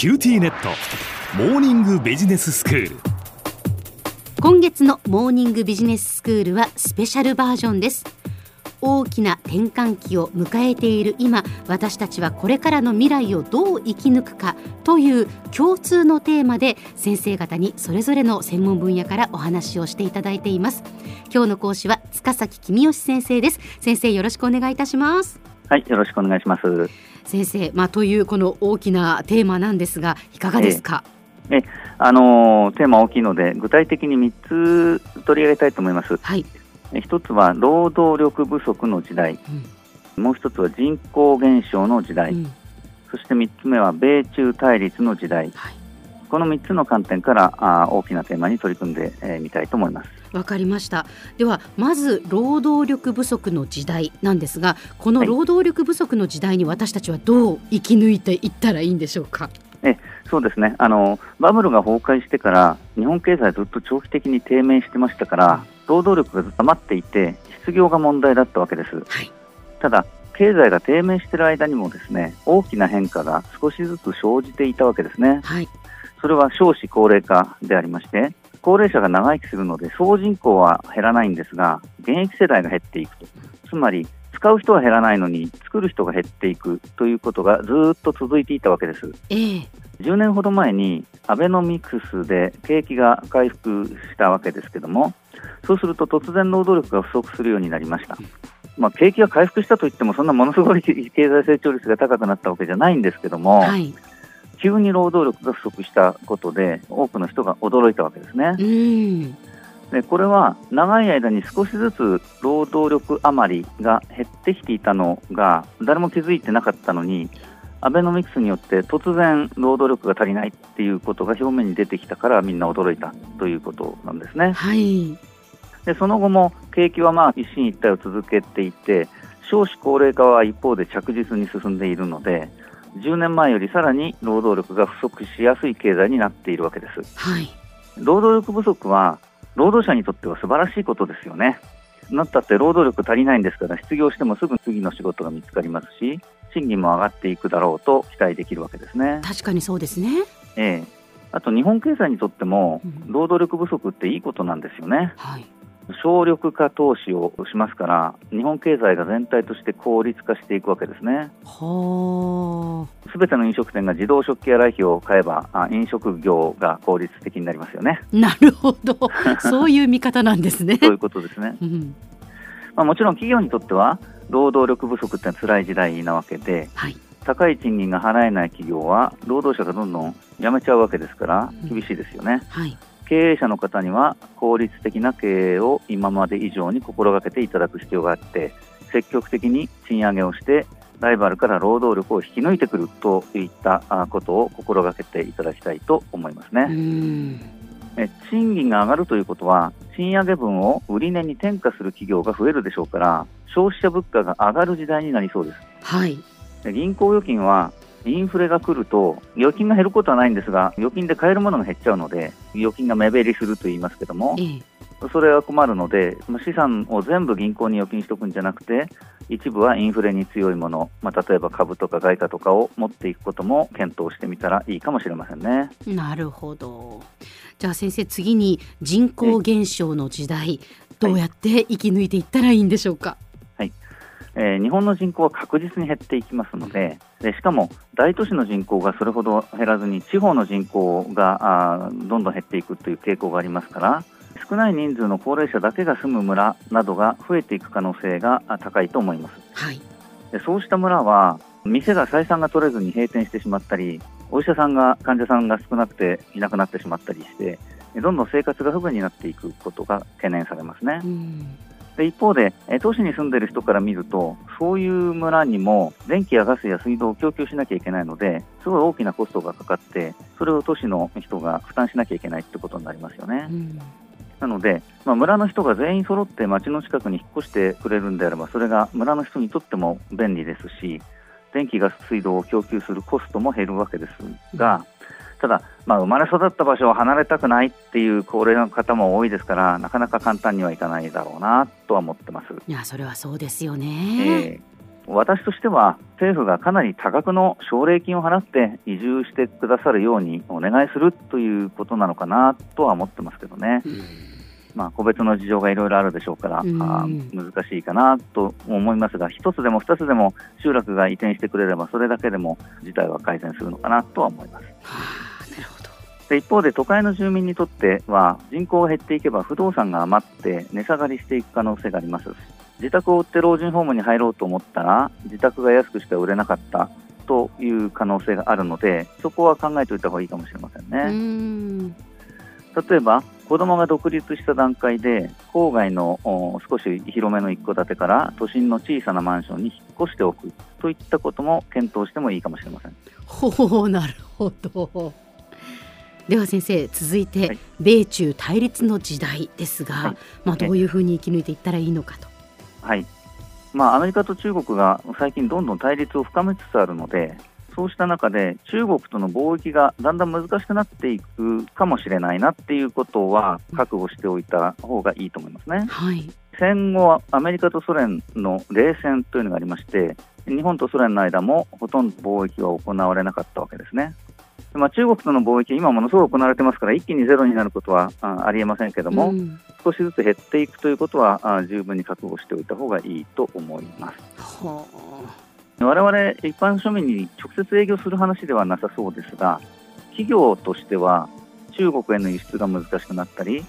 QTnet。モーニングビジネススクール。今月のモーニングビジネススクールはスペシャルバージョンです。大きな転換期を迎えている今私たちはこれからの未来をどう生き抜くかという共通のテーマで先生方にそれぞれの専門分野からお話をしていただいています。今日の講師は塚崎公義先生です。先生よろしくお願いいたします。はいよろしくお願いします先生まあというこの大きなテーマなんですがいかがですか、ええ。あのー、テーマ大きいので具体的に3つ取り上げたいと思います。はい。一つは労働力不足の時代、うん、もう一つは人口減少の時代、うん、そして3つ目は米中対立の時代、はい、この3つの観点からあ大きなテーマに取り組んでみ、えー、たいと思います。わかりました。ではまず労働力不足の時代なんですがこの労働力不足の時代に私たちはどう生き抜いていったらいいんでしょうか？えそうですね。あのバブルが崩壊してから日本経済ずっと長期的に低迷してましたから、労働力が余っていて失業が問題だったわけです、はい、ただ経済が低迷している間にもですね大きな変化が少しずつ生じていたわけですね、はい、それは少子高齢化でありまして高齢者が長生きするので総人口は減らないんですが現役世代が減っていくと。つまり使う人は減らないのに作る人が減っていくということがずっと続いていたわけです、えー、10年ほど前にアベノミクスで景気が回復したわけですけどもそうすると突然労働力が不足するようになりました。まあ、景気が回復したといっても、そんなものすごい経済成長率が高くなったわけじゃないんですけども、はい、急に労働力が不足したことで、多くの人が驚いたわけですね。でこれは長い間に少しずつ労働力余りが減ってきていたのが誰も気づいてなかったのにアベノミクスによって突然労働力が足りないっていうことが表面に出てきたからみんな驚いたということなんですね。はいでその後も景気はまあ一進一退を続けていて少子高齢化は一方で着実に進んでいるので10年前よりさらに労働力が不足しやすい経済になっているわけです、はい、労働力不足は労働者にとっては素晴らしいことですよね。なったって労働力足りないんですから失業してもすぐ次の仕事が見つかりますし賃金も上がっていくだろうと期待できるわけですね。確かにそうですね。ええ。あと日本経済にとっても労働力不足っていいことなんですよね、はい省力化投資をしますから日本経済が全体として効率化していくわけですね。すべての飲食店が自動食器洗い機を買えば飲食業が効率的になりますよね。なるほど そういう見方なんですね。そういうことですね。うん、まあ、もちろん企業にとっては労働力不足って辛い時代なわけで、はい、高い賃金が払えない企業は労働者がどんどん辞めちゃうわけですから厳しいですよね。うんはい経営者の方には効率的な経営を今まで以上に心がけていただく必要があって積極的に賃上げをしてライバルから労働力を引き抜いてくるといったことを心がけていただきたいと思いますね。賃金が上がるということは賃上げ分を売値に転嫁する企業が増えるでしょうから消費者物価が上がる時代になりそうです。はい、銀行預金はインフレが来ると預金が減ることはないんですが預金で買えるものが減っちゃうので預金が目減りすると言いますけども、それは困るので資産を全部銀行に預金しておくんじゃなくて一部はインフレに強いもの、まあ、例えば株とか外貨とかを持っていくことも検討してみたらいいかもしれませんね。なるほどじゃあ先生次に人口減少の時代どうやって生き抜いていったらいいんでしょうか？えー、日本の人口は確実に減っていきますのででしかも大都市の人口がそれほど減らずに地方の人口があどんどん減っていくという傾向がありますから少ない人数の高齢者だけが住む村などが増えていく可能性が高いと思います、はい、でそうした村は店が採算が取れずに閉店してしまったりお医者さんが患者さんが少なくていなくなってしまったりしてどんどん生活が不便になっていくことが懸念されますね。で一方で、都市に住んでいる人から見ると、そういう村にも電気やガスや水道を供給しなきゃいけないので、すごい大きなコストがかかって、それを都市の人が負担しなきゃいけないってことになりますよね。うんなので、まあ、村の人が全員揃って町の近くに引っ越してくれるんであれば、それが村の人にとっても便利ですし、電気、ガス、水道を供給するコストも減るわけですが、ただ、まあ、生まれ育った場所を離れたくないっていう高齢の方も多いですからなかなか簡単にはいかないだろうなとは思ってます。いやそれはそうですよね、えー、私としては政府がかなり多額の奨励金を払って移住してくださるようにお願いするということなのかなとは思ってますけどね。まあ、個別の事情がいろいろあるでしょうから、あ難しいかなと思いますが、一つでも二つでも集落が移転してくれれば、それだけでも事態は改善するのかなとは思います。はあで一方で都会の住民にとっては人口が減っていけば不動産が余って値下がりしていく可能性があります。自宅を売って老人ホームに入ろうと思ったら自宅が安くしか売れなかったという可能性があるのでそこは考えておいた方がいいかもしれませんね。例えば子供が独立した段階で郊外の少し広めの一戸建てから都心の小さなマンションに引っ越しておくといったことも検討してもいいかもしれません。ほうなるほどでは先生続いて、はい、米中対立の時代ですが、はい、まあ、どういうふうに生き抜いていったらいいのかと。はいまあ、アメリカと中国が最近どんどん対立を深めつつあるのでそうした中で中国との貿易がだんだん難しくなっていくかもしれないなっていうことは覚悟しておいた方がいいと思いますね。はい、戦後アメリカとソ連の冷戦というのがありまして日本とソ連の間もほとんど貿易は行われなかったわけですね。まあ、中国との貿易、今ものすごく行われてますから、一気にゼロになることはあありえませんけれども、うん、少しずつ減っていくということはあ十分に覚悟しておいた方がいいと思います。我々一般庶民に直接営業する話ではなさそうですが、企業としては中国への輸出が難しくなったり、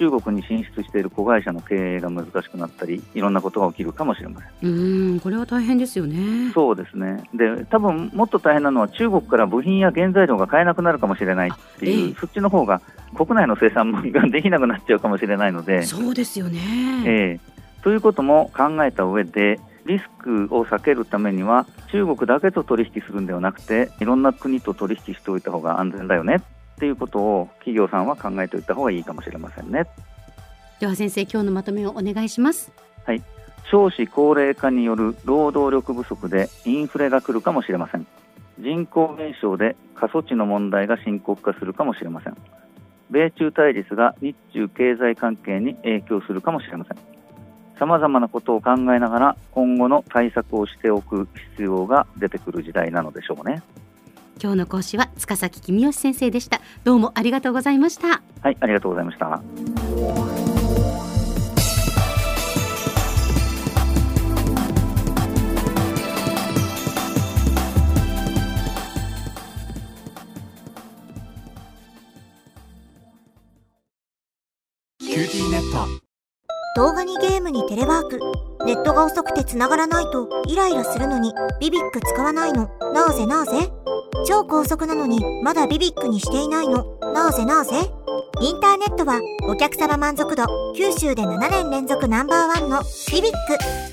中国に進出している子会社の経営が難しくなったり、いろんなことが起きるかもしれません。うんこれは大変ですよね。そうですね。で、多分もっと大変なのは中国から部品や原材料が買えなくなるかもしれないっていう、ええ、そっちの方が国内の生産ができなくなっちゃうかもしれないので。そうですよね。ええということも考えた上で、リスクを避けるためには中国だけと取引するんではなくていろんな国と取引しておいた方が安全だよねっていうことを企業さんは考えておいた方がいいかもしれませんね。では先生今日のまとめをお願いします。はい。少子高齢化による労働力不足でインフレが来るかもしれません。人口減少で過疎地の問題が深刻化するかもしれません。米中対立が日中経済関係に影響するかもしれません。さまざまなことを考えながら今後の対策をしておく必要が出てくる時代なのでしょうね。今日の講師は塚崎君吉先生でした。どうもありがとうございました。はいありがとうございました。動画にゲームにテレワーク。ネットが遅くて繋がらないとイライラするのにビビック使わないのなぜなぜ？超高速なのにまだビビックにしていないの。なぜなぜ？インターネットはお客様満足度九州で7年連続ナンバーワンのビビック。